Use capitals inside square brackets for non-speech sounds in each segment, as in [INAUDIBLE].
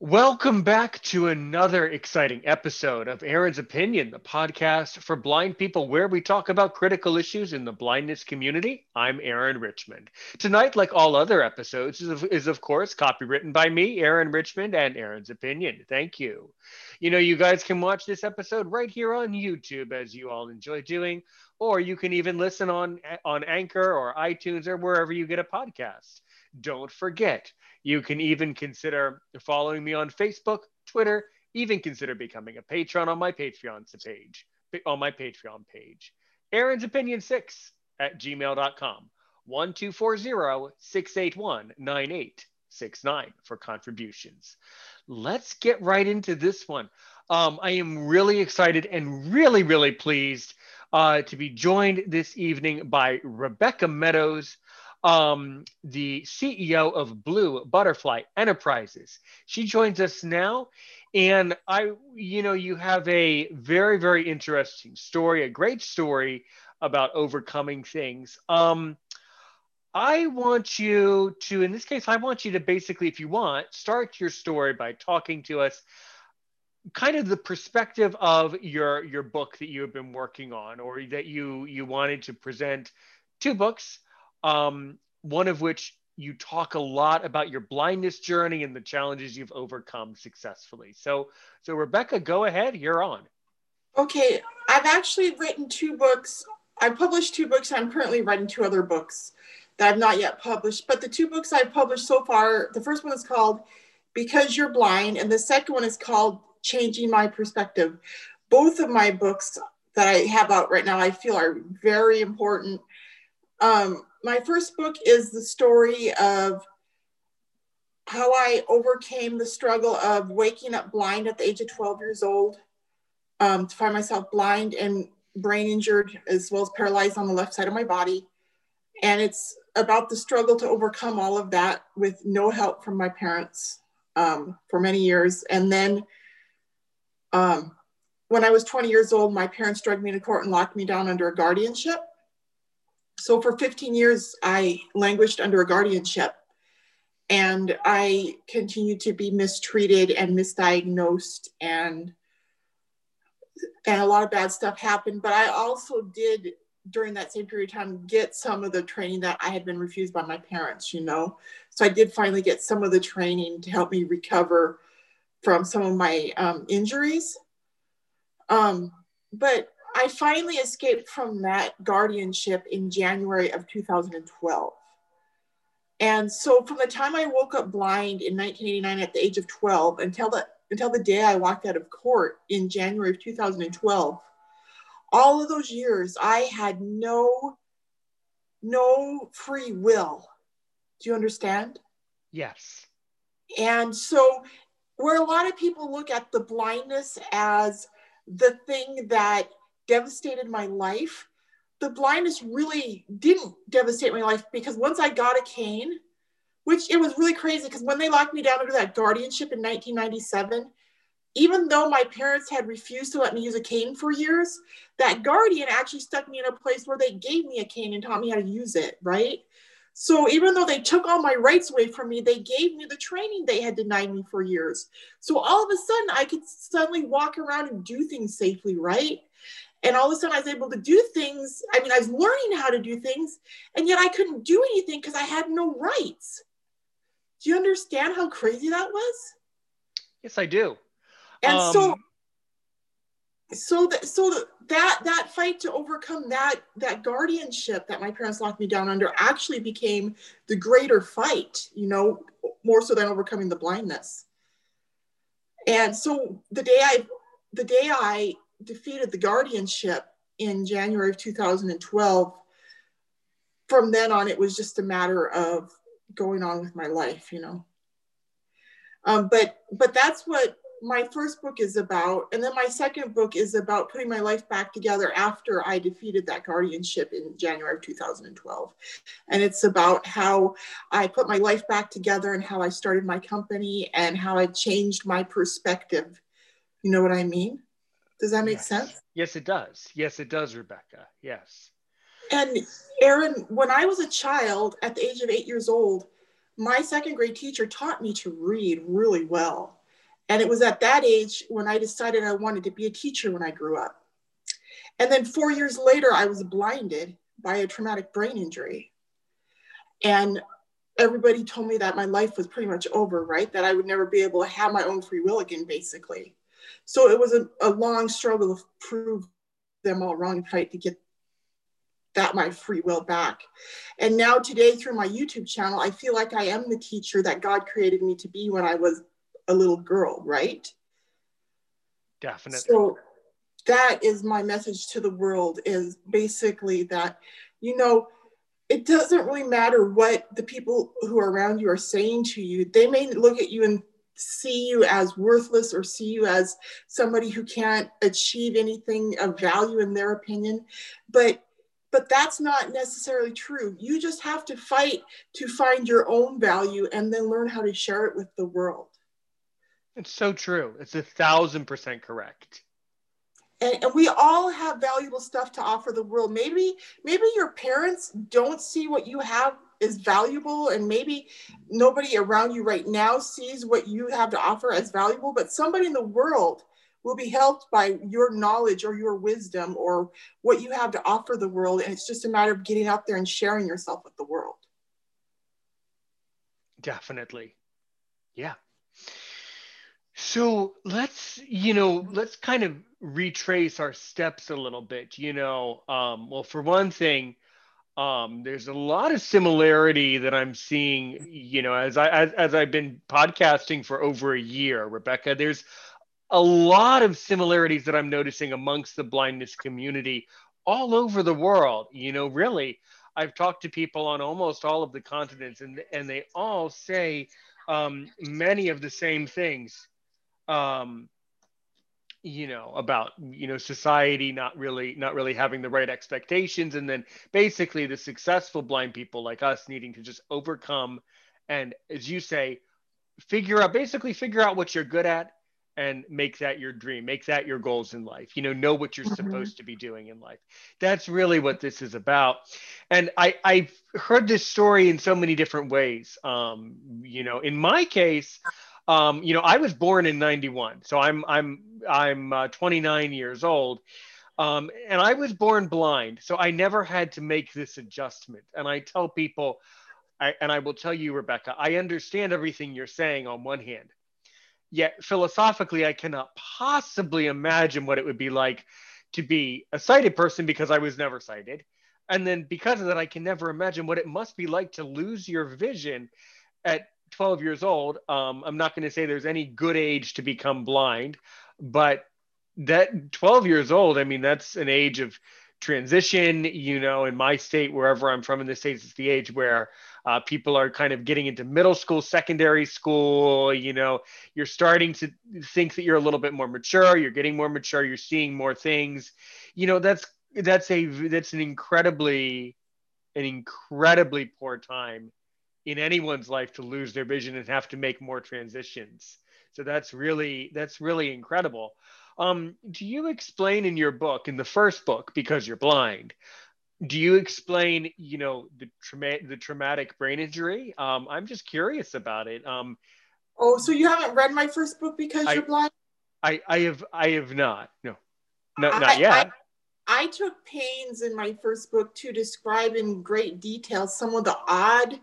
Welcome back to another exciting episode of Aaron's Opinion, the podcast for blind people where we talk about critical issues in the blindness community. I'm Aaron Richmond. Tonight, like all other episodes, is of, is of course copywritten by me, Aaron Richmond, and Aaron's Opinion. Thank you. You know, you guys can watch this episode right here on YouTube as you all enjoy doing, or you can even listen on on Anchor or iTunes or wherever you get a podcast. Don't forget, you can even consider following me on Facebook, Twitter, even consider becoming a patron on my Patreon page, on my Patreon page. Aaron's Opinion 6 at gmail.com. 1240-681-9869 for contributions. Let's get right into this one. Um, I am really excited and really, really pleased uh, to be joined this evening by Rebecca Meadows um, the CEO of Blue Butterfly Enterprises. She joins us now. And I, you know, you have a very, very interesting story, a great story about overcoming things. Um, I want you to, in this case, I want you to basically, if you want, start your story by talking to us kind of the perspective of your your book that you have been working on or that you you wanted to present two books um, one of which you talk a lot about your blindness journey and the challenges you've overcome successfully. So, so Rebecca, go ahead. You're on. Okay, I've actually written two books. I published two books. I'm currently writing two other books that I've not yet published. But the two books I've published so far, the first one is called Because You're Blind, and the second one is called Changing My Perspective. Both of my books that I have out right now, I feel are very important. Um, my first book is the story of how I overcame the struggle of waking up blind at the age of 12 years old, um, to find myself blind and brain injured, as well as paralyzed on the left side of my body. And it's about the struggle to overcome all of that with no help from my parents um, for many years. And then um, when I was 20 years old, my parents dragged me to court and locked me down under a guardianship so for 15 years, I languished under a guardianship and I continued to be mistreated and misdiagnosed and and a lot of bad stuff happened. But I also did during that same period of time get some of the training that I had been refused by my parents, you know. So I did finally get some of the training to help me recover from some of my um, injuries. Um, but I finally escaped from that guardianship in January of 2012. And so from the time I woke up blind in 1989 at the age of 12 until the until the day I walked out of court in January of 2012, all of those years I had no no free will. Do you understand? Yes. And so where a lot of people look at the blindness as the thing that devastated my life, the blindness really didn't devastate my life because once I got a cane, which it was really crazy because when they locked me down under that guardianship in 1997, even though my parents had refused to let me use a cane for years, that guardian actually stuck me in a place where they gave me a cane and taught me how to use it, right? So even though they took all my rights away from me, they gave me the training they had denied me for years. So all of a sudden, I could suddenly walk around and do things safely, right? And all of a sudden, I was able to do things. I mean, I was learning how to do things, and yet I couldn't do anything because I had no rights. Do you understand how crazy that was? Yes, I do. And um, so, so that so that that fight to overcome that that guardianship that my parents locked me down under actually became the greater fight. You know, more so than overcoming the blindness. And so the day I the day I defeated the guardianship in January of 2012, from then on, it was just a matter of going on with my life, you know. Um, but but that's what my first book is about, and then my second book is about putting my life back together after I defeated that guardianship in January of 2012, and it's about how I put my life back together and how I started my company and how I changed my perspective. You know what I mean? Does that make yes. sense? Yes, it does. Yes, it does, Rebecca. Yes. And Aaron, when I was a child at the age of eight years old, my second grade teacher taught me to read really well. And it was at that age when I decided I wanted to be a teacher when I grew up. And then four years later, I was blinded by a traumatic brain injury. And everybody told me that my life was pretty much over, right? That I would never be able to have my own free will again, basically. So it was a, a long struggle to prove them all wrong and fight to get that my free will back. And now today through my YouTube channel, I feel like I am the teacher that God created me to be when I was a little girl, right? Definitely. So that is my message to the world is basically that, you know, it doesn't really matter what the people who are around you are saying to you. They may look at you and see you as worthless or see you as somebody who can't achieve anything of value in their opinion. But but that's not necessarily true. You just have to fight to find your own value and then learn how to share it with the world. It's so true. It's a thousand percent correct. And, and, we all have valuable stuff to offer the world. Maybe, maybe your parents don't see what you have is valuable, and maybe nobody around you right now sees what you have to offer as valuable, but somebody in the world will be helped by your knowledge or your wisdom or what you have to offer the world. And it's just a matter of getting out there and sharing yourself with the world. Definitely. Yeah. So let's, you know, let's kind of retrace our steps a little bit. You know, um, well, for one thing, um, there's a lot of similarity that I'm seeing, you know, as I as, as I've been podcasting for over a year, Rebecca. There's a lot of similarities that I'm noticing amongst the blindness community all over the world. You know, really, I've talked to people on almost all of the continents, and and they all say um, many of the same things. Um, you know about you know society not really not really having the right expectations and then basically the successful blind people like us needing to just overcome and as you say figure out basically figure out what you're good at and make that your dream make that your goals in life you know know what you're mm-hmm. supposed to be doing in life that's really what this is about and i i've heard this story in so many different ways um you know in my case um you know i was born in 91 so i'm i'm i'm uh, 29 years old um, and I was born blind, so I never had to make this adjustment. And I tell people, I, and I will tell you, Rebecca, I understand everything you're saying on one hand. Yet philosophically, I cannot possibly imagine what it would be like to be a sighted person because I was never sighted. And then because of that, I can never imagine what it must be like to lose your vision at 12 years old. Um, I'm not going to say there's any good age to become blind, but that 12 years old, I mean, that's an age of transition. You know, in my state, wherever I'm from in the States, it's the age where uh, people are kind of getting into middle school, secondary school. You know, you're starting to think that you're a little bit more mature. You're getting more mature. You're seeing more things. You know, that's that's a that's an incredibly an incredibly poor time in anyone's life to lose their vision and have to make more transitions. So that's really that's really incredible. Um, do you explain in your book, in the first book, because you're blind, do you explain you know the trauma- the traumatic brain injury? Um, i'm just curious about it. Um, oh so you haven't read my first book because I, you're blind? I i have i have not no. No not I, yet. I, I took pains in my first book to describe in great detail some of the odd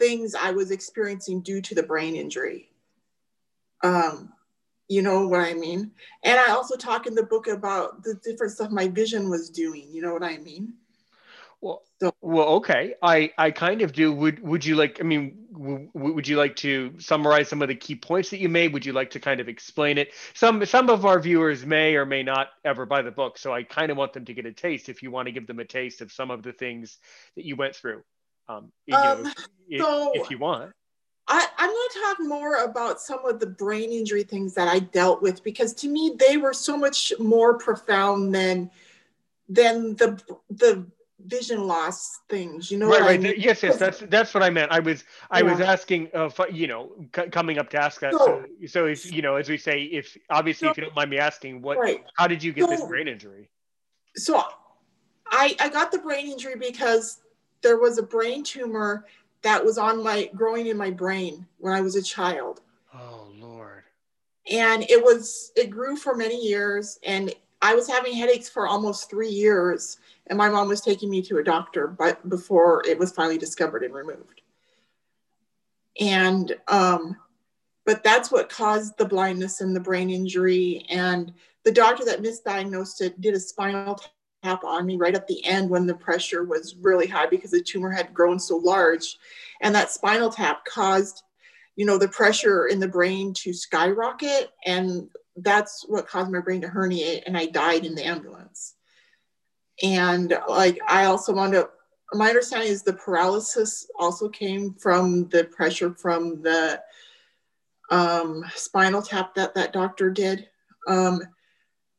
things i was experiencing due to the brain injury um you know what i mean and i also talk in the book about the different stuff my vision was doing you know what i mean well, so, well, okay. I I kind of do. Would would you like? I mean, w- would you like to summarize some of the key points that you made? Would you like to kind of explain it? Some some of our viewers may or may not ever buy the book, so I kind of want them to get a taste. If you want to give them a taste of some of the things that you went through, um, you um, know, if, so if you want. I, I'm going to talk more about some of the brain injury things that I dealt with because to me they were so much more profound than than the the vision loss things you know right right I mean? yes yes that's that's what i meant i was i yeah. was asking uh, you know c- coming up to ask that so, so, so if you know as we say if obviously so, if you don't mind me asking what right. how did you get so, this brain injury so i i got the brain injury because there was a brain tumor that was on my growing in my brain when i was a child. Oh lord. And it was it grew for many years and i was having headaches for almost three years and my mom was taking me to a doctor but before it was finally discovered and removed. And um, but that's what caused the blindness and the brain injury and the doctor that misdiagnosed it did a spinal tap on me right at the end when the pressure was really high because the tumor had grown so large. And that spinal tap caused you know the pressure in the brain to skyrocket and that's what caused my brain to herniate and i died in the ambulance. And like i also wound up my understanding is the paralysis also came from the pressure from the um, spinal tap that that doctor did. Um,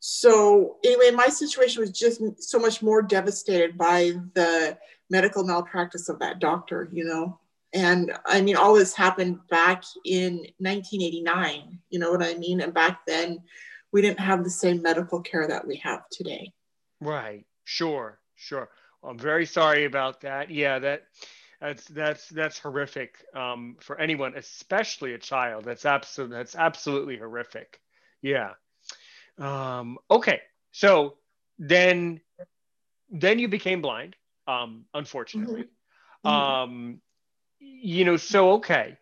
so anyway my situation was just so much more devastated by the medical malpractice of that doctor you know? And i mean all this happened back in 1989 you know what i mean? And back then we didn't have the same medical care that we have today. Right. Sure. Sure. I'm very sorry about that. Yeah that that's that's that's horrific um, for anyone especially a child. That's absolutely that's absolutely horrific. Yeah um, okay so then then you became blind um, unfortunately. Mm-hmm. um, you know so okay.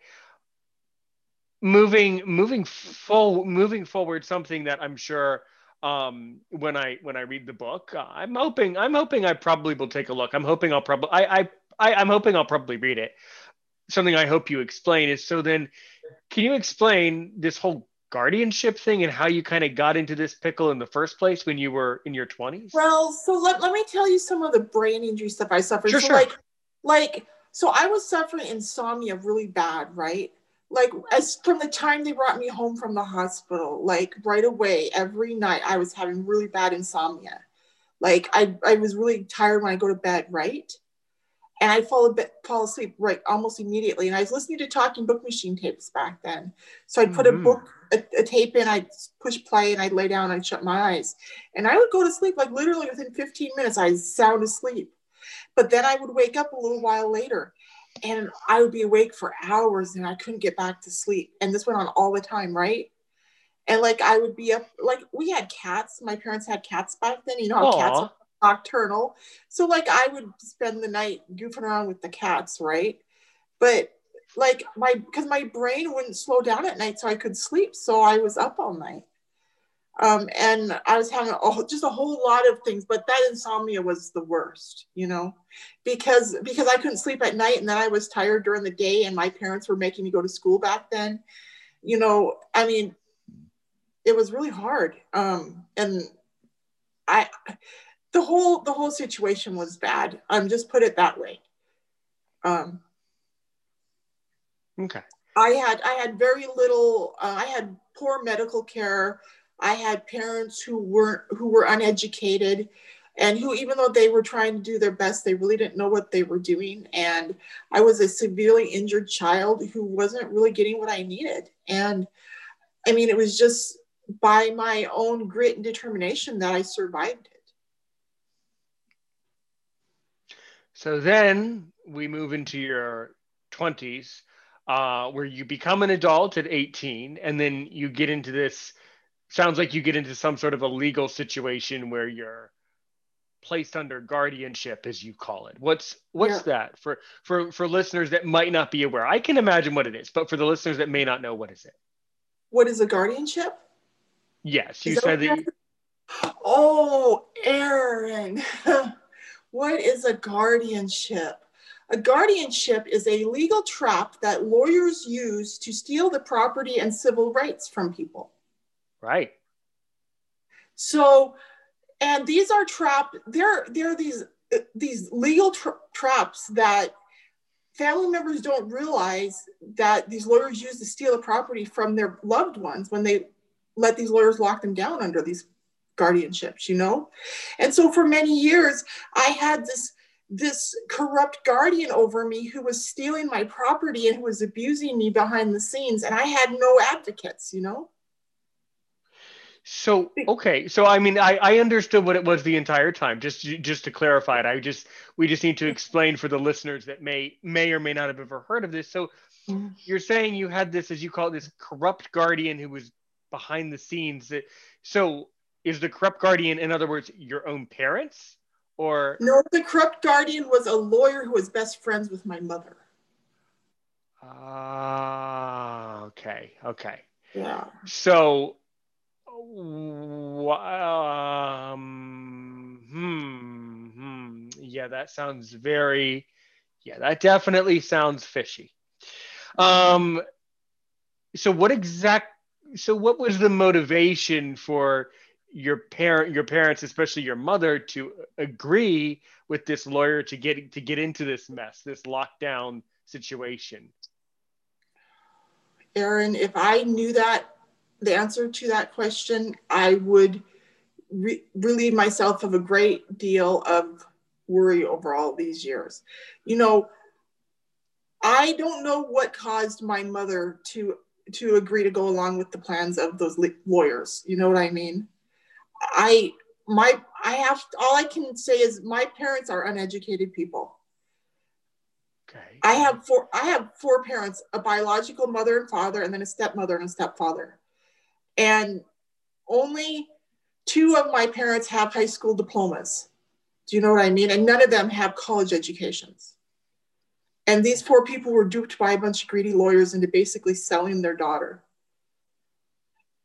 Moving moving full moving forward something that i'm sure um, when i when i read the book uh, i'm hoping i'm hoping i probably will take a look. I'm hoping i'll probably I, I i i'm hoping i'll probably read it. Something i hope you explain is so then can you explain this whole guardianship thing and how you kind of got into this pickle in the first place when you were in your 20s well so let, let me tell you some of the brain injury stuff i suffered sure, so sure. like like so I was suffering insomnia really bad, right? Like as from the time they brought me home from the hospital, like right away, every night I was having really bad insomnia. Like I, I was really tired when I go to bed, right? And I fall a bit fall asleep right almost immediately. And I was listening to talking book machine tapes back then. So I'd put mm-hmm. a book, a, a, tape in, I'd push play and I'd lay down, I'd shut my eyes. And I would go to sleep like literally within 15 minutes, I was sound asleep. But then I would wake up a little while later and I would be awake for hours and I couldn't get back to sleep. And this went on all the time, right? And like I would be up, like we had cats. My parents had cats back then. You know how Aww. cats are nocturnal. So like I would spend the night goofing around with the cats, right? But like my because my brain wouldn't slow down at night so I could sleep. So I was up all night. Um, and I was having a, just a whole lot of things, but that insomnia was the worst, you know, because because I couldn't sleep at night and then I was tired during the day, and my parents were making me go to school back then. You know, I mean, it was really hard, um, and I the whole the whole situation was bad. I'm um, just put it that way. Um, okay. I had I had very little. Uh, I had poor medical care. I had parents who weren't who were uneducated and who even though they were trying to do their best they really didn't know what they were doing and I was a severely injured child who wasn't really getting what I needed and I mean it was just by my own grit and determination that I survived it. So then we move into your 20s uh, where you become an adult at 18 and then you get into this sounds like you get into some sort of a legal situation where you're placed under guardianship as you call it. What's what's yeah. that for for for listeners that might not be aware? I can imagine what it is but for the listeners that may not know what is it? What is a guardianship? Yes you said that you... oh aaron [LAUGHS] what is a guardianship a guardianship is a legal trap that lawyers use to steal the property and civil rights from people Right. So, and these are trap. There, there are these these legal tra- traps that family members don't realize that these lawyers use to steal the property from their loved ones when they let these lawyers lock them down under these guardianships. You know, and so for many years I had this this corrupt guardian over me who was stealing my property and who was abusing me behind the scenes and i had no advocates you know so okay, so I mean, I, I understood what it was the entire time. Just just to clarify it, I just we just need to explain for the listeners that may may or may not have ever heard of this. So mm-hmm. you're saying you had this, as you call it, this corrupt guardian who was behind the scenes. That So is the corrupt guardian, in other words, your own parents? Or no, the corrupt guardian was a lawyer who was best friends with my mother. Ah, uh, okay, okay. Yeah. So, um, hmm, hmm, yeah, that sounds very, yeah, that definitely sounds fishy. Um, so what exact, so what was the motivation for your parent, your parents, especially your mother, to agree with this lawyer to get to get into this mess, this lockdown situation? Aaron, if I knew that the answer to that question, I would re- relieve myself of a great deal of worry over all these years. You know, I don't know what caused my mother to to agree to go along with the plans of those lawyers. You know what I mean? I my I have all I can say is my parents are uneducated people. Okay. I have four I have four parents, a biological mother and father and then a stepmother and a stepfather. And only two of my parents have high school diplomas. Do you know what I mean? And none of them have college educations. And these four people were duped by a bunch of greedy lawyers into basically selling their daughter.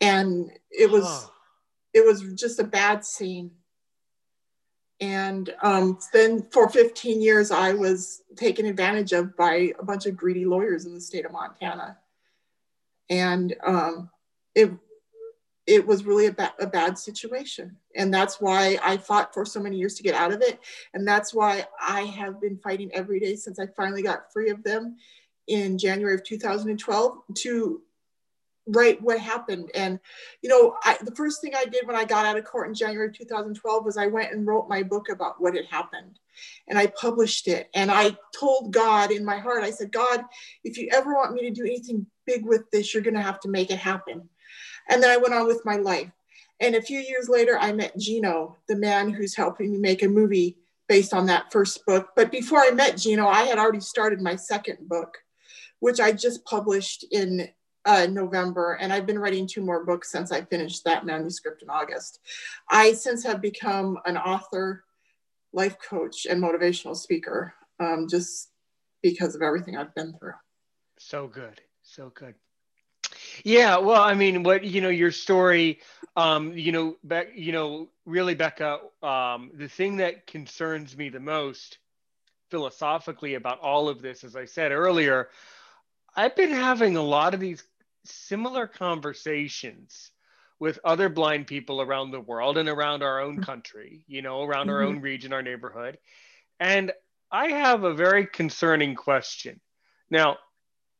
And it was huh. It was just a bad scene. And um, then for 15 years, I was taken advantage of by a bunch of greedy lawyers in the state of Montana. And um, it it was really a, ba- a bad situation. And that's why I fought for so many years to get out of it. And that's why I have been fighting every day since I finally got free of them in January of 2012 to write what happened. And, you know, I, the first thing I did when I got out of court in January 2012 was I went and wrote my book about what had happened. And I published it. And I told God in my heart, I said, God, if you ever want me to do anything big with this, you're going to have to make it happen and then I went on with my life. And a few years later, I met Gino, the man who's helping me make a movie based on that first book. But before I met Gino, I had already started my second book, which I just published in uh, November. And I've been writing two more books since I finished that manuscript in August. I since have become an author, life coach, and motivational speaker um, just because of everything I've been through. So good. So good. Yeah, well, I mean, what you know, your story, um, you know, Be- you know, really, Becca, um, the thing that concerns me the most philosophically about all of this, as I said earlier, I've been having a lot of these similar conversations with other blind people around the world and around our own country, you know, around mm-hmm. our own region, our neighborhood, and I have a very concerning question. Now,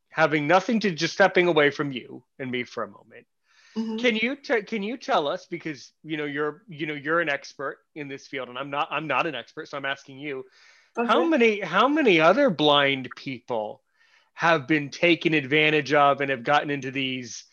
having nothing to just stepping away from you and me for a moment. Mm-hmm. Can you t- can you tell us because you know you're you know you're an expert in this field and I'm not I'm not an expert so I'm asking you okay. how many how many other blind people have been taken advantage of and have gotten into these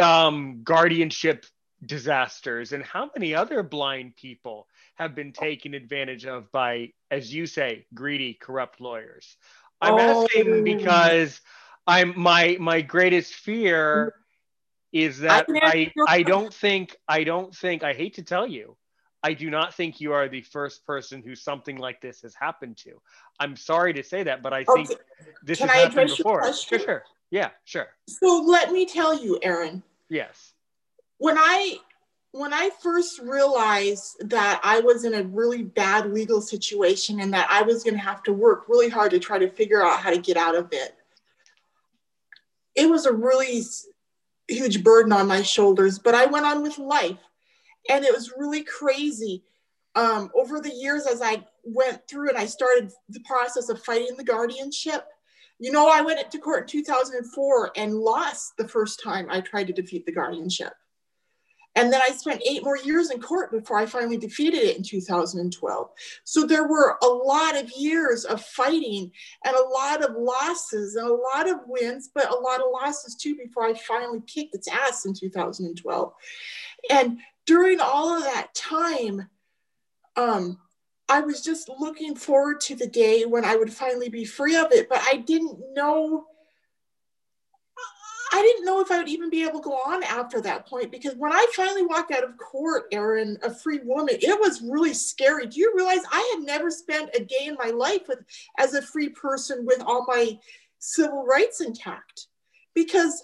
um, guardianship disasters. And how many other blind people have been taken advantage of by as you say greedy corrupt lawyers? I'm oh. asking because I'm my my greatest fear is that I I, I don't think I don't think I hate to tell you I do not think you are the first person who something like this has happened to. I'm sorry to say that, but I think okay. this Can has I happened before. Sure, sure. Yeah, sure. So let me tell you, Aaron. Yes. When I when I first realized that I was in a really bad legal situation and that I was going to have to work really hard to try to figure out how to get out of it, it was a really huge burden on my shoulders, but I went on with life. And it was really crazy. Um, over the years, as I went through and I started the process of fighting the guardianship, you know, I went to court in 2004 and lost the first time I tried to defeat the guardianship. And then I spent eight more years in court before I finally defeated it in 2012. So there were a lot of years of fighting and a lot of losses and a lot of wins, but a lot of losses too before I finally kicked its ass in 2012. And during all of that time, um, I was just looking forward to the day when I would finally be free of it, but I didn't know I didn't know if I would even be able to go on after that point because when I finally walked out of court, Aaron, a free woman, it was really scary. Do you realize I had never spent a day in my life with as a free person with all my civil rights intact? Because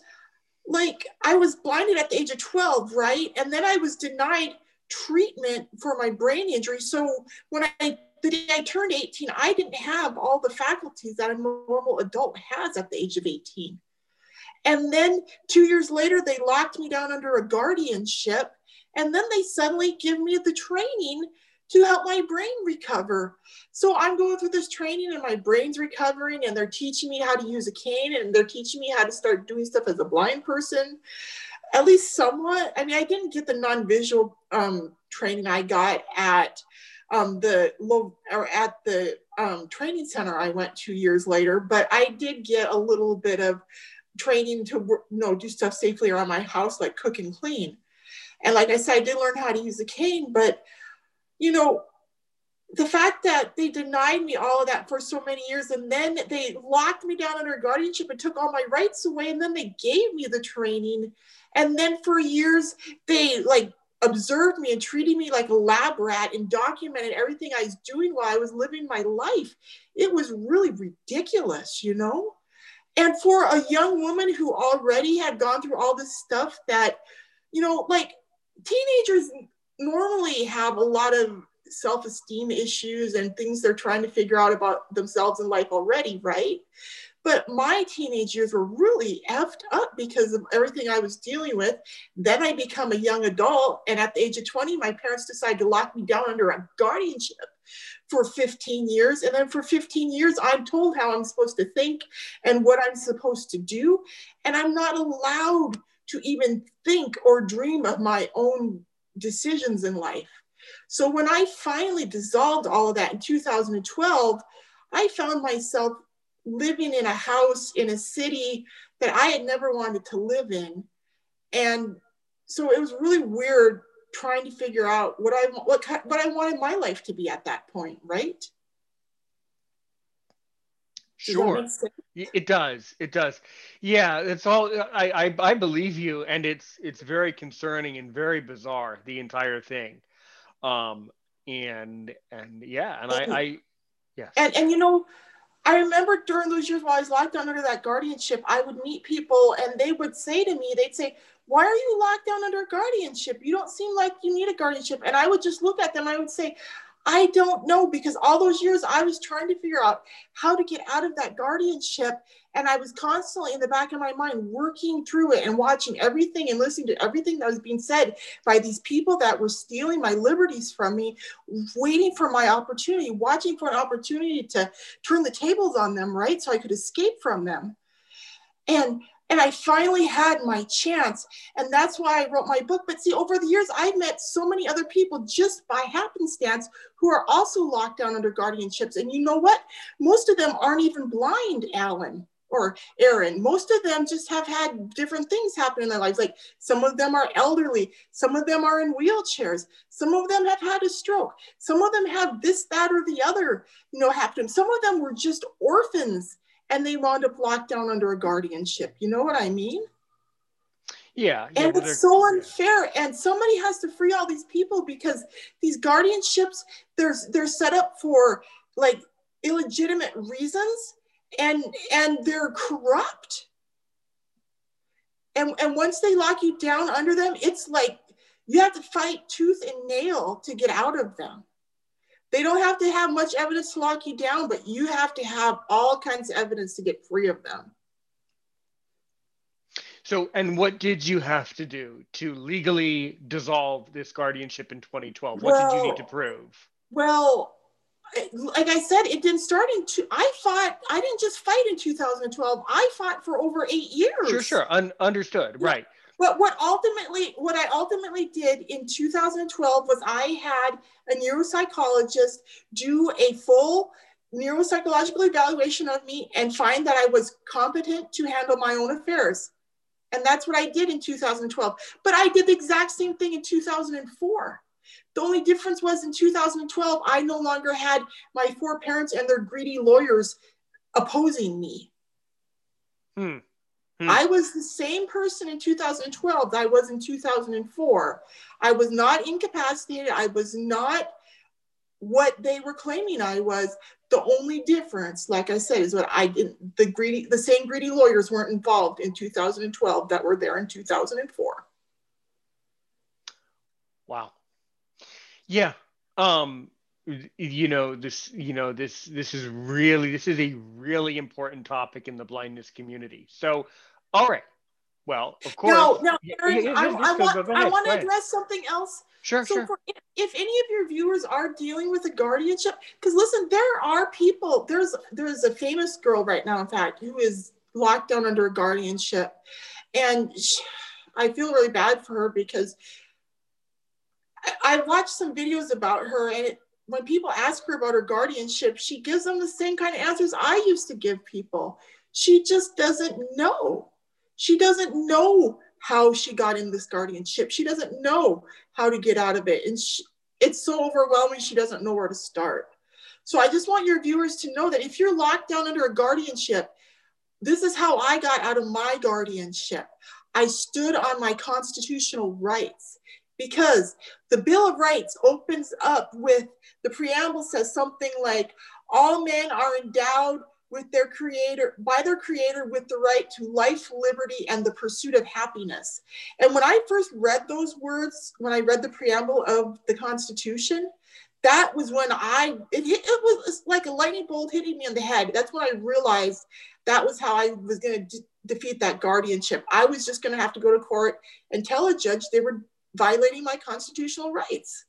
like I was blinded at the age of 12, right? And then I was denied treatment for my brain injury. So when I the day I turned 18, I didn't have all the faculties that a normal adult has at the age of 18. And then two years later, they locked me down under a guardianship. And then they suddenly give me the training to help my brain recover. So I'm going through this training and my brain's recovering, and they're teaching me how to use a cane and they're teaching me how to start doing stuff as a blind person, at least somewhat. I mean, I didn't get the non visual um, training I got at um, the low or at the um, training center I went two years later, but I did get a little bit of training to you know do stuff safely around my house like cook and clean and like i said i did learn how to use a cane but you know the fact that they denied me all of that for so many years and then they locked me down under guardianship and took all my rights away and then they gave me the training. And then for years they like observed me and treated me like a lab rat and documented everything i was doing while i was living my life. It was really ridiculous you know? And for a young woman who already had gone through all this stuff that, you know, like teenagers normally have a lot of self esteem issues and things they're trying to figure out about themselves in life already, right? But my teenage years were really effed up because of everything I was dealing with. Then I become a young adult. And at the age of 20, my parents decide to lock me down under a guardianship for 15 years. And then for 15 years, I'm told how I'm supposed to think and what I'm supposed to do. And I'm not allowed to even think or dream of my own decisions in life. So when I finally dissolved all of that in 2012, I found myself living in a house in a city that I had never wanted to live in. And so it was really weird trying to figure out what I what what I wanted my life to be at that point, right? Sure. it does it does. Yeah it's all I, I i believe you and it's it's very concerning and very bizarre the entire thing. Um and and yeah and, i i yes. And and you know I remember during those years while I was locked down under that guardianship, I would meet people and they would say to me, they'd say, Why are you locked down under guardianship? You don't seem like you need a guardianship. And I would just look at them, I would say, I don't know because all those years I was trying to figure out how to get out of that guardianship. And I was constantly in the back of my mind working through it and watching everything and listening to everything that was being said by these people that were stealing my liberties from me, waiting for my opportunity, watching for an opportunity to turn the tables on them, right? So I could escape from them. And and I finally had my chance. And that's why I wrote my book. But see, over the years, I've met so many other people just by happenstance who are also locked down under guardianships. And you know what? Most of them aren't even blind, Alan or Aaron. Most of them just have had different things happen in their lives. Like some of them are elderly, some of them are in wheelchairs, some of them have had a stroke, some of them have this, that, or the other, you know, happen. Some of them were just orphans and they wound up locked down under a guardianship. You know what I mean? Yeah. yeah and it's so unfair. And somebody has to free all these people because these guardianships, there's they're set up for like illegitimate reasons and and they're corrupt. And, and once they lock you down under them, it's like you have to fight tooth and nail to get out of them. They don't have to have much evidence to lock you down, but you have to have all kinds of evidence to get free of them. So, and what did you have to do to legally dissolve this guardianship in 2012? What well, did you need to prove? Well, like I said, it didn't start in two. I fought. I didn't just fight in 2012. I fought for over eight years. Sure, sure, Un- understood. Yeah. Right. But what ultimately, what I ultimately did in 2012 was I had a neuropsychologist do a full neuropsychological evaluation of me and find that I was competent to handle my own affairs. And that's what I did in 2012. But I did the exact same thing in 2004. The only difference was in 2012, I no longer had my four parents and their greedy lawyers opposing me. Hmm. Hmm. I was the same person in 2012 that I was in 2004. I was not incapacitated. I was not what they were claiming I was. The only difference, like I said, is what I didn't, the greedy, the same greedy lawyers weren't involved in 2012 that were there in 2004. Wow. Yeah. Um, you know this you know this this is really this is a really important topic in the blindness community so all right. Well of course no no Aaron, yeah, yeah, I, I, want, I want to address something else. Sure so sure. for, if, if any of your viewers are dealing with a guardianship because listen there are people there's there's a famous girl right now in fact who is locked down under a guardianship. And she, i feel really bad for her because I, I watched some videos about her and it when people ask her about her guardianship, she gives them the same kind of answers I used to give people. She just doesn't know. She doesn't know how she got in this guardianship. She doesn't know how to get out of it. And she, it's so overwhelming, she doesn't know where to start. So I just want your viewers to know that if you're locked down under a guardianship, this is how I got out of my guardianship. I stood on my constitutional rights because the Bill of Rights opens up with the preamble says something like, all men are endowed with their creator by their creator with the right to life liberty and the pursuit of happiness. And when i first read those words when i read the preamble of the constitution that was when i it, it was like a lightning bolt hitting me in the head. That's when i realized that was how i was going to defeat that guardianship. I was just going to have to go to court and tell a judge they were violating my constitutional rights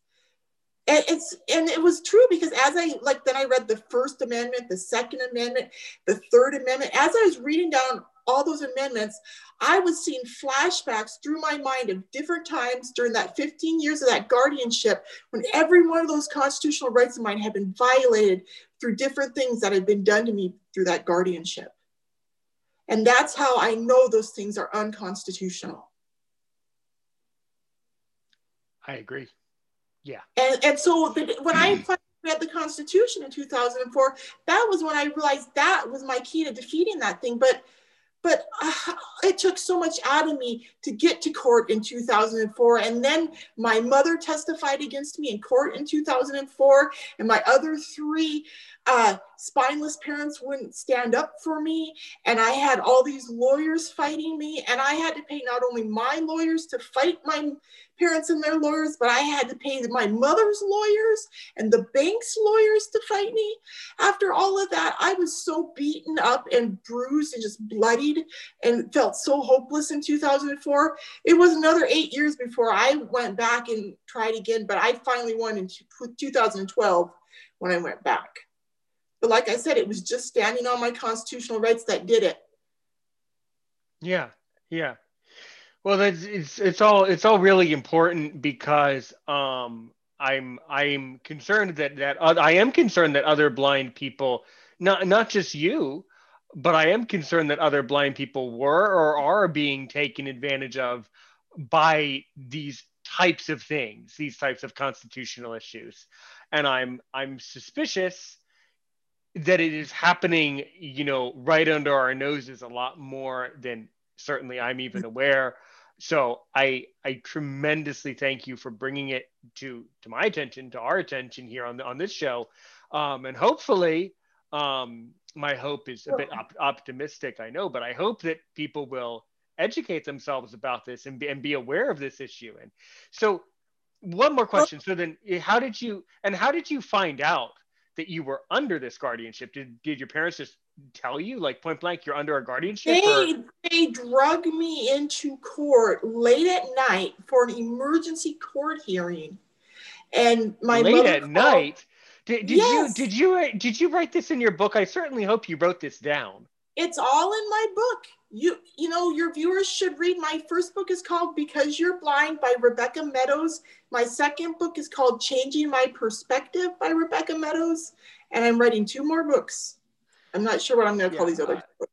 and it's and it was true because as i like then i read the first amendment the second amendment the third amendment. As i was reading down all those amendments i was seeing flashbacks through my mind of different times during that 15 years of that guardianship when every one of those constitutional rights of mine had been violated through different things that had been done to me through that guardianship. And that's how i know those things are unconstitutional. I agree yeah. And, and so the, when I read the Constitution in 2004, that was when I realized that was my key to defeating that thing. But but uh, it took so much out of me to get to court in 2004 and then my mother testified against me in court in 2004 and my other three uh, spineless parents wouldn't stand up for me and i had all these lawyers fighting me and i had to pay not only my lawyers to fight my parents and their lawyers, but I had to pay my mother's lawyers and the bank's lawyers to fight me. After all of that, I was so beaten up and bruised and just bloodied and felt so hopeless in 2004. It was another eight years before I went back and tried again, but I finally won in 2012 when I went back. But like I said, it was just standing on my constitutional rights that did it. Yeah, yeah. Well, that's it's it's all it's all really important because um, I'm I'm concerned that that uh, I am concerned that other blind people, not not just you, but I am concerned that other blind people were or are being taken advantage of by these types of things, these types of constitutional issues, and I'm I'm suspicious that it is happening, you know, right under our noses a lot more than certainly I'm even aware so I I tremendously thank you for bringing it to to my attention, to our attention here on the, on this show, um, and hopefully, um, my hope is a bit op- optimistic. I know, but I hope that people will educate themselves about this and be, and be aware of this issue. And so, one more question. So then, how did you and how did you find out that you were under this guardianship? Did did your parents just tell you like point blank you're under a guardianship they, or? they drug me into court late at night for an emergency court hearing and my late at called, night did, did yes. you did you did you write this in your book i certainly hope you wrote this down it's all in my book you you know your viewers should read my first book is called because you're blind by rebecca meadows my second book is called changing my perspective by rebecca meadows and i'm writing two more books I'm not sure what I'm going to call yeah, these other. Uh,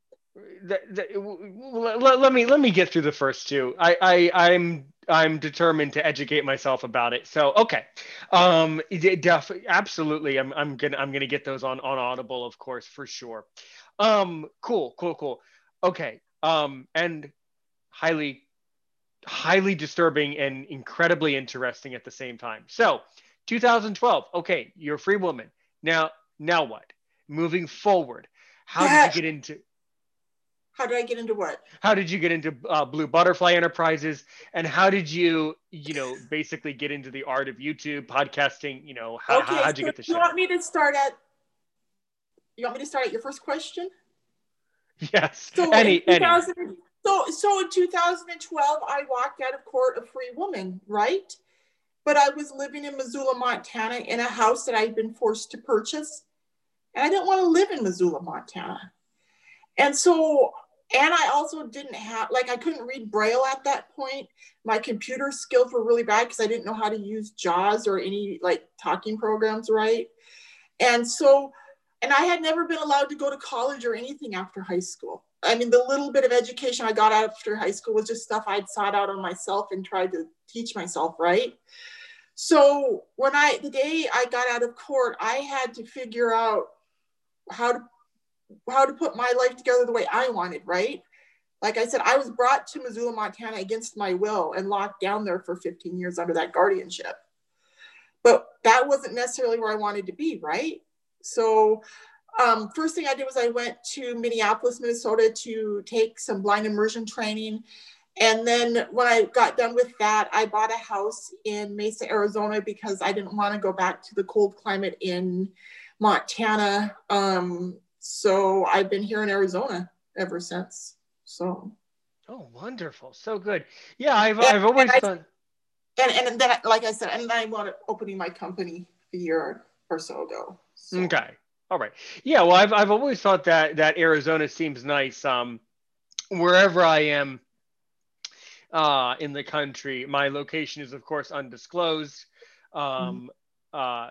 the, the, let, let, me let me get through the first two. I, I I'm I'm determined to educate myself about it. So okay, um, def, absolutely. I'm I'm gonna I'm gonna get those on on Audible, of course, for sure. Um, cool, cool, cool. Okay. Um, and highly, highly disturbing and incredibly interesting at the same time. So, 2012. Okay, you're a free woman. Now, now what? Moving forward, how did you get into? How did I get into what? How did you get into uh, Blue Butterfly Enterprises, and how did you, you know, basically get into the art of YouTube podcasting? You know, how, how how'd you so get the show? you show? want me to start at? You want me to start at your first question? Yes, So any in any. so so in 2012, I walked out of court a free woman, right? But I was living in Missoula, Montana, in a house that I'd been forced to purchase, and I didn't want to live in Missoula, Montana. And so, and I also didn't have like I couldn't read Braille at that point. My computer skills were really bad because I didn't know how to use JAWS or any like talking programs, right? And so and I had never been allowed to go to college or anything after high school. I mean, the little bit of education I got after high school was just stuff I'd sought out on myself and tried to teach myself, right? So when I, the day I got out of court, I had to figure out how to, how to put my life together the way I wanted, right? Like I said, I was brought to Missoula, Montana against my will and locked down there for 15 years under that guardianship. But that wasn't necessarily where I wanted to be, right? So um, first thing I did was I went to Minneapolis, Minnesota to take some blind immersion training. And then when I got done with that, I bought a house in Mesa, Arizona because I didn't want to go back to the cold climate in Montana. Um, so I've been here in Arizona ever since. So Oh, wonderful! So good. Yeah, I've And- I've always and I- and and then like I said, and then I wanted opening my company a year or so ago. So, Okay. All right. Yeah. Well, I've I've always thought that that Arizona seems nice. Um, wherever I am, uh, in the country, my location is of course undisclosed. Um, uh,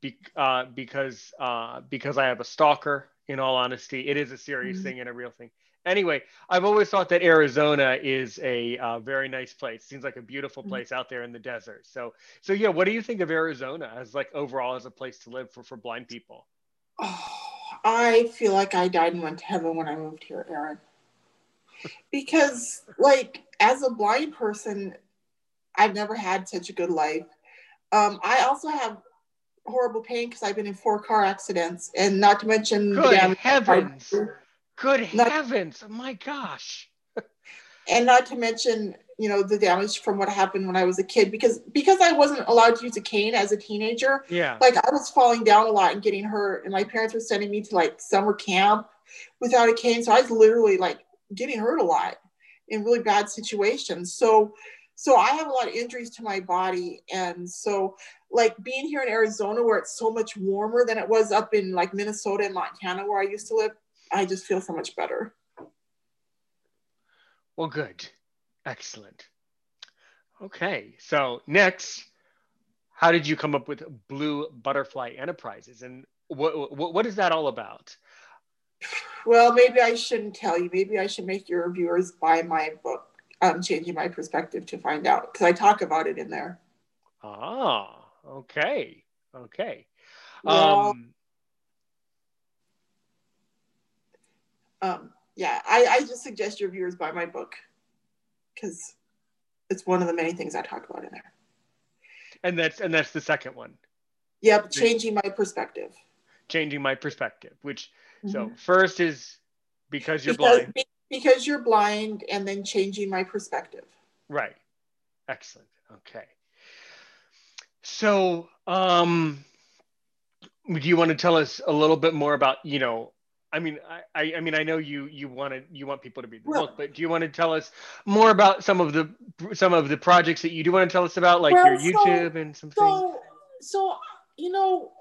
be, uh, because uh, because I have a stalker. In all honesty, it is a serious Mhm. thing and a real thing. Anyway, I've always thought that Arizona is a uh, very nice place. Seems like a beautiful Mhm. place out there in the desert. So, so yeah, what do you think of Arizona as like overall as a place to live for for blind people? Oh, I feel like I died and went to heaven when I moved here, Aaron. Because, like, as a blind person, I've never had such a good life. Um, I also have horrible pain because I've been in four car accidents, and not to mention Good heavens! Good Not- heavens! My gosh! [LAUGHS] and not to mention you know the damage from what happened when I was a kid because because I wasn't allowed to use a cane as a teenager. Yeah. like I was falling down a lot and getting hurt, and my parents were sending me to like summer camp without a cane. So I was literally like getting hurt a lot in really bad situations. So so I have a lot of injuries to my body. And so like being here in Arizona where it's so much warmer than it was up in like Minnesota and Montana where I used to live, I just feel so much better. Well, good. Excellent. Okay. So next, how did you come up with Blue Butterfly Enterprises, and what what, what is that all about? Well, maybe I shouldn't tell you. Maybe I should make your viewers buy my book, um, Changing My Perspective, to find out because I talk about it in there. Ah, okay, okay. Um, um, yeah, I, I just suggest your viewers buy my book because it's one of the many things I talk about in there. and that's and that's the second one, Yep, changing my perspective. changing my perspective. Which so Mhm. first is because you're because, blind, because you're blind, and then changing my perspective. right? Excellent. Okay. So, um, do you want to tell us a little bit more about you know? I mean, I, I, mean, I know you you want to you want people to read the Well- book, but do you want to tell us more about some of the some of the projects that you do want to tell us about, like Well, your so- YouTube and some things? So, so you know,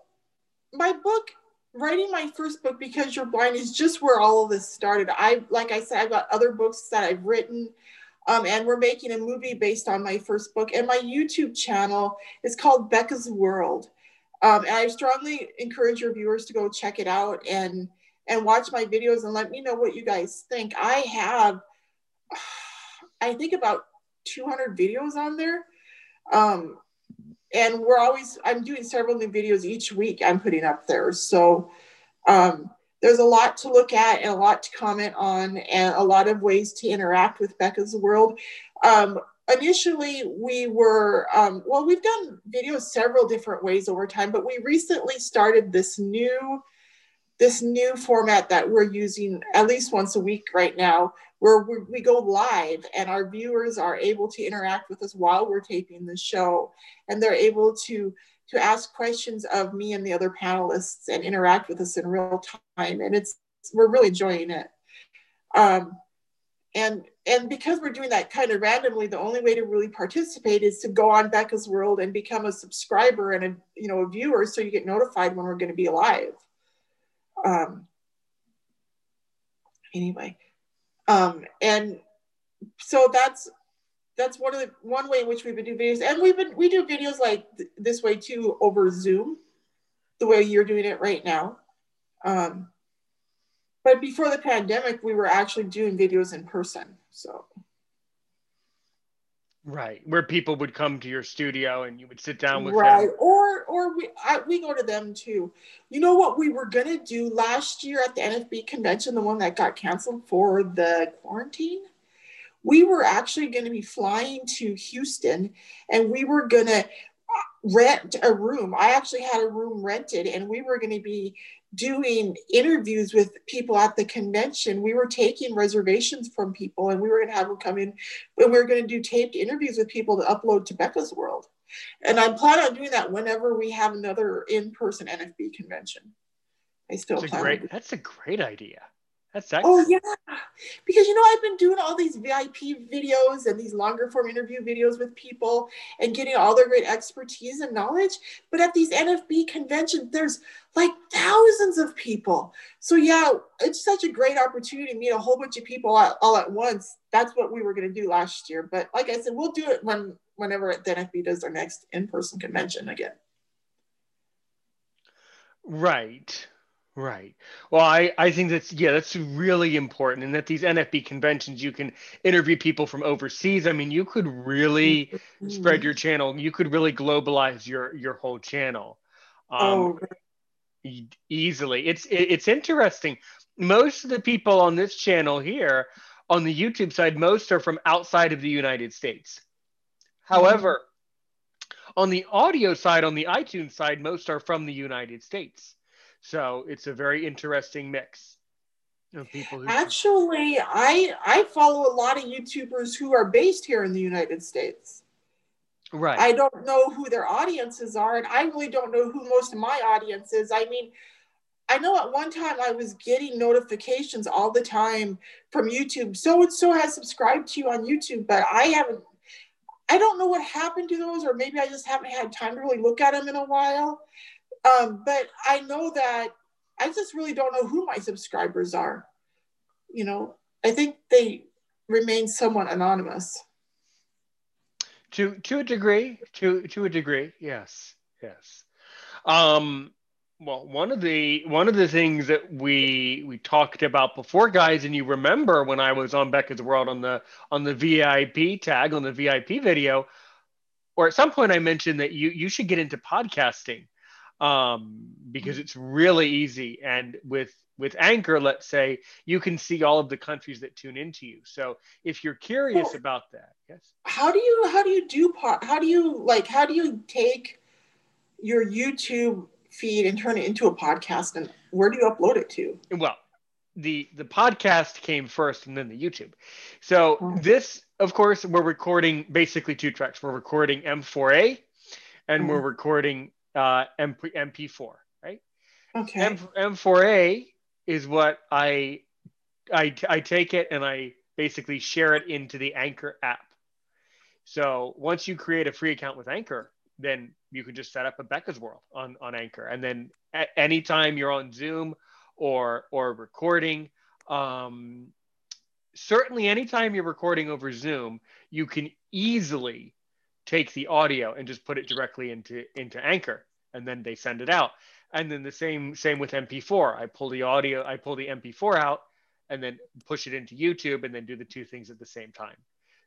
my book, writing my first book because you're blind, is just where all of this started. I, like I said, I've got other books that I've written, um, and we're making a movie based on my first book. And my YouTube channel is called Becca's World, um, and I strongly encourage your viewers to go check it out and and watch my videos and let me know what you guys think. I have, [SIGHS] I think about 200 videos on there. Um, and we're always i'm doing several new videos each week i'm putting up there so um there's a lot to look at and a lot to comment on and a lot of ways to interact with Becca's World. Um, initially, we were, um, well, we've done videos several different ways over time, but we recently started this new this new format that we're using at least once a week right now, where we go live and our viewers are able to interact with us while we're taping the show, and they're able to to ask questions of me and the other panelists and interact with us in real time. And it's we're really enjoying it. Um, and and because we're doing that kind of randomly, the only way to really participate is to go on Becca's World and become a subscriber and a you know a viewer, so you get notified when we're going to be live. Um, anyway, um, and so that's that's one of the one way in which we've been doing videos, and we've been we do videos like th- this way too over Zoom, the way you're doing it right now. Um, but before the pandemic, we were actually doing videos in person. So. Right, where people would come to your studio and you would sit down with right. them. or or we I, we go to them too. You know what we were gonna do last year at the NFB convention, the one that got canceled for the quarantine we were actually going to be flying to Houston and we were going to rent a room. I actually had a room rented and we were going to be doing interviews with people at the convention. We were taking reservations from people and we were going to have them come in and we were going to do taped interviews with people to upload to Becca's World. And I plan on doing that whenever we have another in-person NFB convention. I still that's plan. A great, that's a great idea. That's excellent. Oh yeah, because you know I've been doing all these VIP videos and these longer form interview videos with people and getting all their great expertise and knowledge. But at these NFB conventions, there's like thousands of people. So yeah, it's such a great opportunity to meet a whole bunch of people all, all at once. That's what we were going to do last year. But like I said, we'll do it when whenever the NFB does their next in person convention again. Right. Right. Well, I, I think that's yeah, that's really important, and that these NFB conventions you can interview people from overseas. I mean, you could really mm-hmm. spread your channel. You could really globalize your your whole channel. Um, oh. E- easily. It's it, it's interesting. Most of the people on this channel here, on the YouTube side, most are from outside of the United States. However, mm-hmm. on the audio side, on the iTunes side, most are from the United States. So it's a very interesting mix of people. Who Actually, I I follow a lot of YouTubers who are based here in the United States. Right. I don't know who their audiences are, and I really don't know who most of my audience is. I mean, I know at one time I was getting notifications all the time from YouTube. So and so has subscribed to you on YouTube, but I haven't. I don't know what happened to those, or maybe I just haven't had time to really look at them in a while. Um, but I know that I just really don't know who my subscribers are. You know, I think they remain somewhat anonymous. To to a degree, to to a degree, yes, yes. Um, well, one of the one of the things that we we talked about before, guys, and you remember when I was on Becca's World on the on the VIP tag on the VIP video, or at some point I mentioned that you you should get into podcasting um, because mm-hmm. it's really easy. And with with Anchor, let's say you can see all of the countries that tune into you. So if you're curious about that, yes. How do you how do you do how do you like how do you take your YouTube feed and turn it into a podcast and where do you upload it to? Well, the the podcast came first and then the YouTube. So oh. this, of course, we're recording basically two tracks. We're recording M4A and mm. we're recording uh, MP, MP4, right? Okay. M, M4A is what I, I, I take it and I basically share it into the Anchor app. So once you create a free account with Anchor, then you can just set up a Becca's World on, on Anchor. And then at anytime you're on Zoom or, or recording, um, certainly anytime you're recording over Zoom, you can easily take the audio and just put it directly into into Anchor, and then they send it out. And then the same same with MP4. I pull the audio, I pull the MP4 out, and then push it into YouTube, and then do the two things at the same time.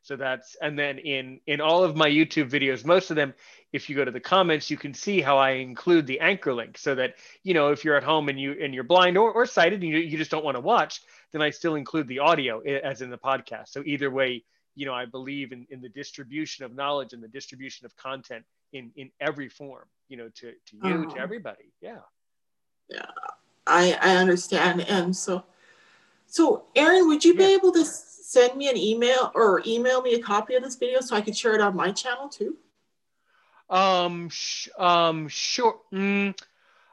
So that's and then in in all of my YouTube videos, most of them, if you go to the comments, you can see how I include the anchor link so that you know if you're at home and you and you're blind or, or sighted and you, you just don't want to watch, then I still include the audio eh, as in the podcast. So either way, you know, I believe in, in the distribution of knowledge and the distribution of content in in every form, you know, to to you, to oh. everybody. Yeah. Yeah, I I understand. And so so Aaron, would you yeah. be able to send me an email or email me a copy of this video so I could share it on my channel too? Um, sh- um, sure. Mm,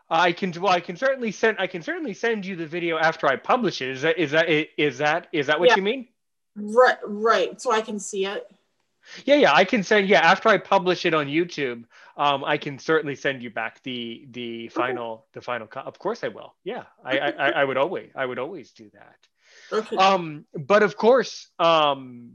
I can. Well, I can certainly send. I can certainly send you the video after I publish it. Is that is that is that is that what yeah. you mean? Right, right. So I can see it. Yeah, yeah. I can send. Yeah, after I publish it on YouTube, um, I can certainly send you back the the final the final. Co- of course, I will. Yeah, I, I I [LAUGHS] would always I would always do that. Okay. Um, but of course, um,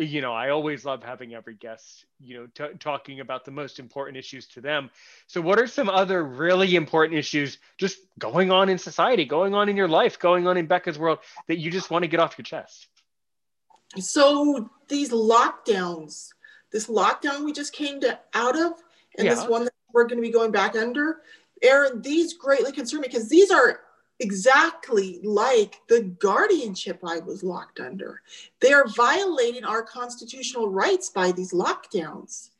you know, I always love having every guest, you know, t- talking about the most important issues to them. So, what are some other really important issues just going on in society, going on in your life, going on in Becca's world that you just want to get off your chest? So, these lockdowns, this lockdown we just came to, out of, and yeah. this one that we're going to be going back under, Aaron, these greatly concern me because these are exactly like the guardianship I was locked under. They are violating our constitutional rights by these lockdowns.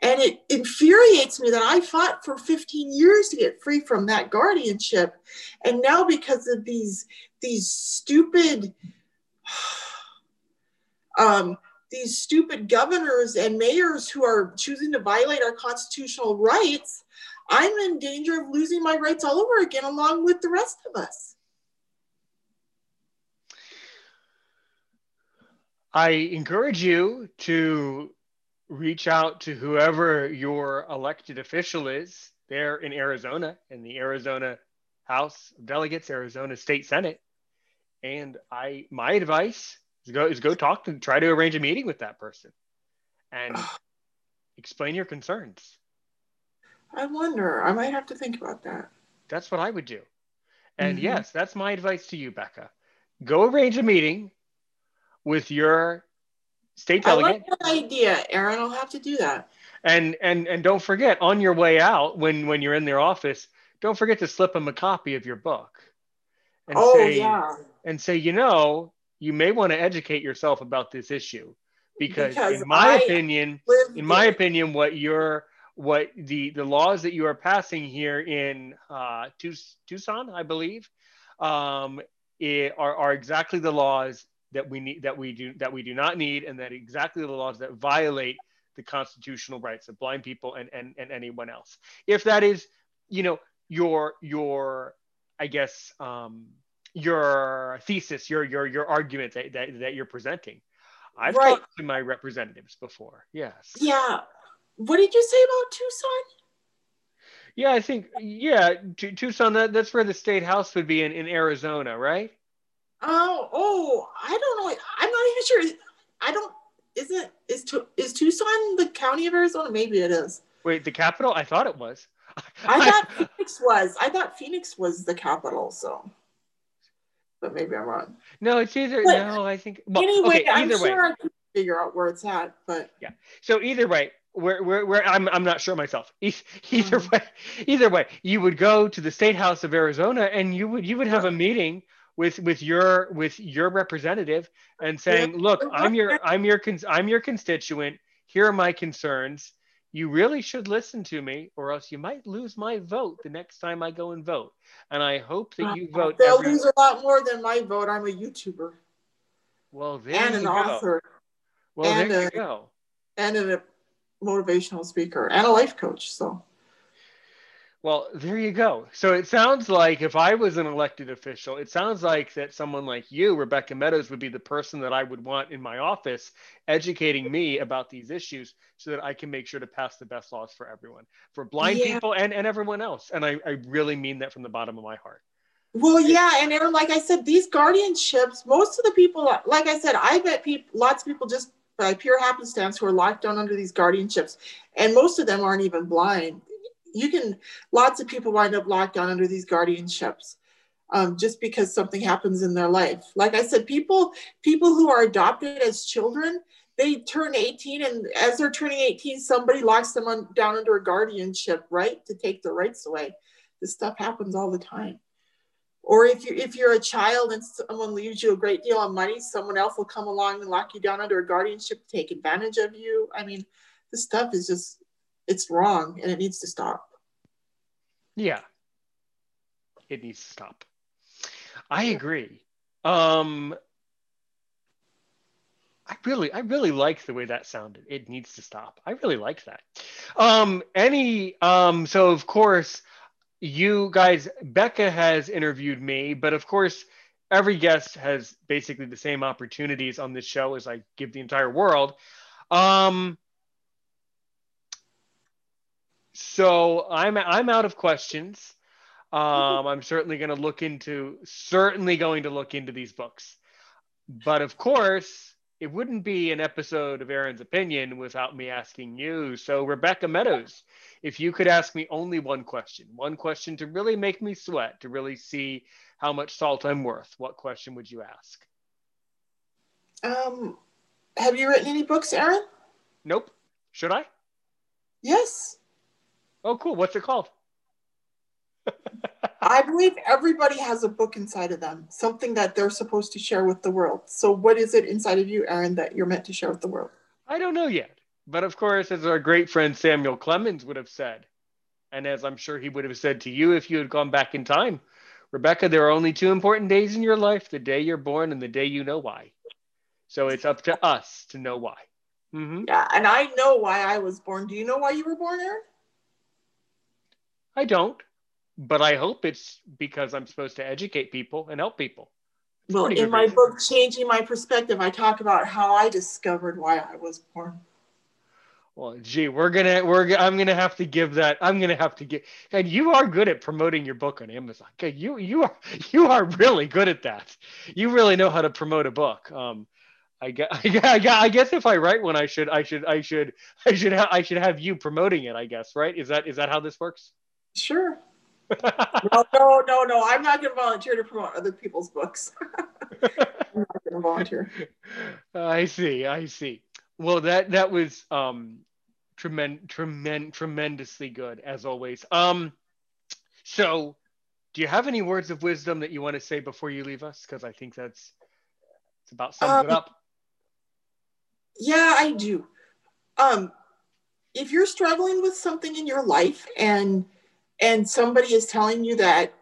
And it infuriates me that I fought for 15 years to get free from that guardianship. And now because of these, these stupid, um, these stupid governors and mayors who are choosing to violate our constitutional rights, I'm in danger of losing my rights all over again, along with the rest of us. I encourage you to reach out to whoever your elected official is there in Arizona, in the Arizona House of Delegates, Arizona State Senate. And I, my advice is go is go talk to try to arrange a meeting with that person and [SIGHS] explain your concerns. I wonder. I might have to think about that. That's what I would do. And mm-hmm. yes, that's my advice to you, Becca. Go arrange a meeting with your state delegate. I like that idea, Aaron. I'll have to do that. And and and don't forget on your way out when when you're in their office, don't forget to slip them a copy of your book. And oh say, yeah. And say, you know, you may want to educate yourself about this issue because, because in my I opinion, in my opinion, what you're what the the laws that you are passing here in uh, Tucson, I believe, um, are are exactly the laws that we need that we do that we do not need, and that exactly the laws that violate the constitutional rights of blind people and and, and anyone else. If that is, you know, your your I guess um, your thesis, your your your argument that, that, that you're presenting. I've right. talked to my representatives before. Yes. Yeah, what did you say about Tucson? Yeah, I think yeah, T- Tucson. That, that's where the state house would be in, in Arizona, right? Oh, oh, I don't know. I'm not even sure. I don't. Is it is to is Tucson the county of Arizona? Maybe it is. Wait, the capital? I thought it was. I [LAUGHS] thought Phoenix was. I thought Phoenix was the capital. So, but maybe I'm wrong. No, it's either. But no, I think. Well, anyway, okay, I'm sure way. I can figure out where it's at. But yeah. So either way, where, where, where I'm, I'm not sure myself. [LAUGHS] Either mm-hmm. way, either way, you would go to the state house of Arizona and you would, you would have a meeting with, with your, with your representative and saying, look, I'm your, I'm your, I'm your constituent. Here are my concerns. You really should listen to me or else you might lose my vote the next time I go and vote. And I hope that you vote. They'll every- lose a lot more than my vote. I'm a YouTuber. Well, there and an go. author. Well, and there a, you go. And an motivational speaker and a life coach. So, well, there you go. So it sounds like if I was an elected official, it sounds like that someone like you, Rebecca Meadows, would be the person that I would want in my office educating me about these issues so that I can make sure to pass the best laws for everyone, for blind yeah. people and, and everyone else. And I, I really mean that from the bottom of my heart. Well, yeah, and Aaron, like I said, these guardianships, most of the people, like I said, I bet people, lots of people just by pure happenstance who are locked down under these guardianships. And most of them aren't even blind. You can, lots of people wind up locked down under these guardianships. um, just because something happens in their life. Like I said, people people who are adopted as children, they turn 18, and as they're turning 18, somebody locks them on, down under a guardianship, right, to take their rights away. This stuff happens all the time. Or if you if you're a child and someone leaves you a great deal of money, someone else will come along and lock you down under a guardianship to take advantage of you. I mean, this stuff is just it's wrong and it needs to stop. Yeah. It needs to stop. I agree. Um I really, I really like the way that sounded. It needs to stop. I really like that. Um, any, um, so of course, you guys, Becca has interviewed me, but of course, every guest has basically the same opportunities on this show as I give the entire world. Um, so I'm I'm out of questions. Um, I'm certainly going to look into certainly going to look into these books, but of course, it wouldn't be an episode of Aaron's opinion without me asking you. So, Rebecca Meadows, if you could ask me only one question, one question to really make me sweat, to really see how much salt I'm worth, what question would you ask? Um, have you written any books, Aaron? Nope. Should I? Yes. Oh, cool. What's it called? [LAUGHS] I believe everybody has a book inside of them, something that they're supposed to share with the world. So, what is it inside of you, Aaron, that you're meant to share with the world? I don't know yet. But of course, as our great friend Samuel Clemens would have said, and as I'm sure he would have said to you if you had gone back in time, Rebecca, there are only two important days in your life the day you're born and the day you know why. So it's up to us to know why. Mm-hmm. Yeah, and I know why I was born. Do you know why you were born, Aaron? I don't but I hope it's because I'm supposed to educate people and help people. It's well, in my reason. book, Changing My Perspective, I talk about how I discovered why I was born. Well, gee, we're gonna we're I'm gonna have to give that. I'm gonna have to get. And you are good at promoting your book on Amazon. Okay, you you are [LAUGHS] you are really good at that. You really know how to promote a book. Um, I guess, [LAUGHS] I guess if I write one, I should I should I should I should ha- I should have you promoting it. I guess right? Is that is that how this works? Sure [LAUGHS] no, no, no, no. I'm not going to volunteer to promote other people's books. [LAUGHS] I'm not going to volunteer. [LAUGHS] I see. I see. Well, that that was um, tremend, tremend, tremendously good as always. Um, so, do you have any words of wisdom that you want to say before you leave us? Because I think that's it's about sums um, it up. Yeah, I do. Um, if you're struggling with something in your life and and somebody is telling you that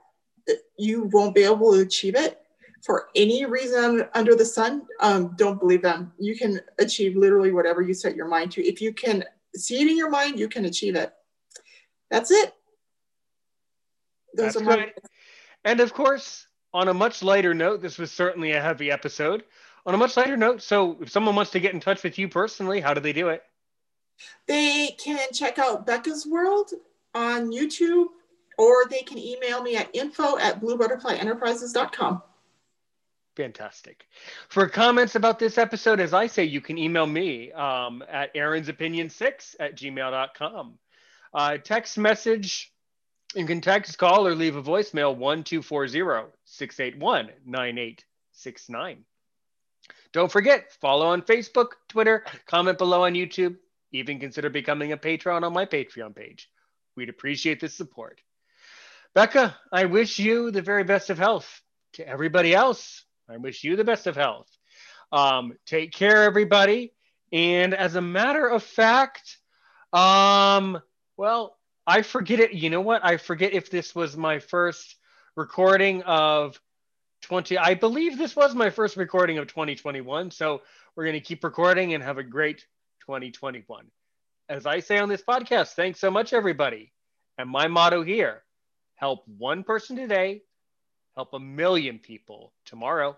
you won't be able to achieve it for any reason under the sun, um, don't believe them. You can achieve literally whatever you set your mind to. If you can see it in your mind, you can achieve it. That's it. Those That's my- And of course, on a much lighter note, this was certainly a heavy episode. On a much lighter note, so if someone wants to get in touch with you personally, how do they do it? They can check out Becca's World on YouTube, or they can email me at info at bluebutterflyenterprises.com. Fantastic. For comments about this episode, as I say, you can email me um, at erinsopinion6 at gmail.com. Uh, text message, you can text, call, or leave a voicemail 1240 681 9869. Don't forget, follow on Facebook, Twitter, comment below on YouTube, even consider becoming a patron on my Patreon page. We'd appreciate the support. Becca, I wish you the very best of health. To everybody else, I wish you the best of health. Um, take care, everybody. And as a matter of fact, um, well, I forget it. You know what? I forget if this was my first recording of 20. I believe this was my first recording of 2021. So we're going to keep recording and have a great 2021 as I say on this podcast, thanks so much, everybody. And my motto here help one person today, help a million people tomorrow.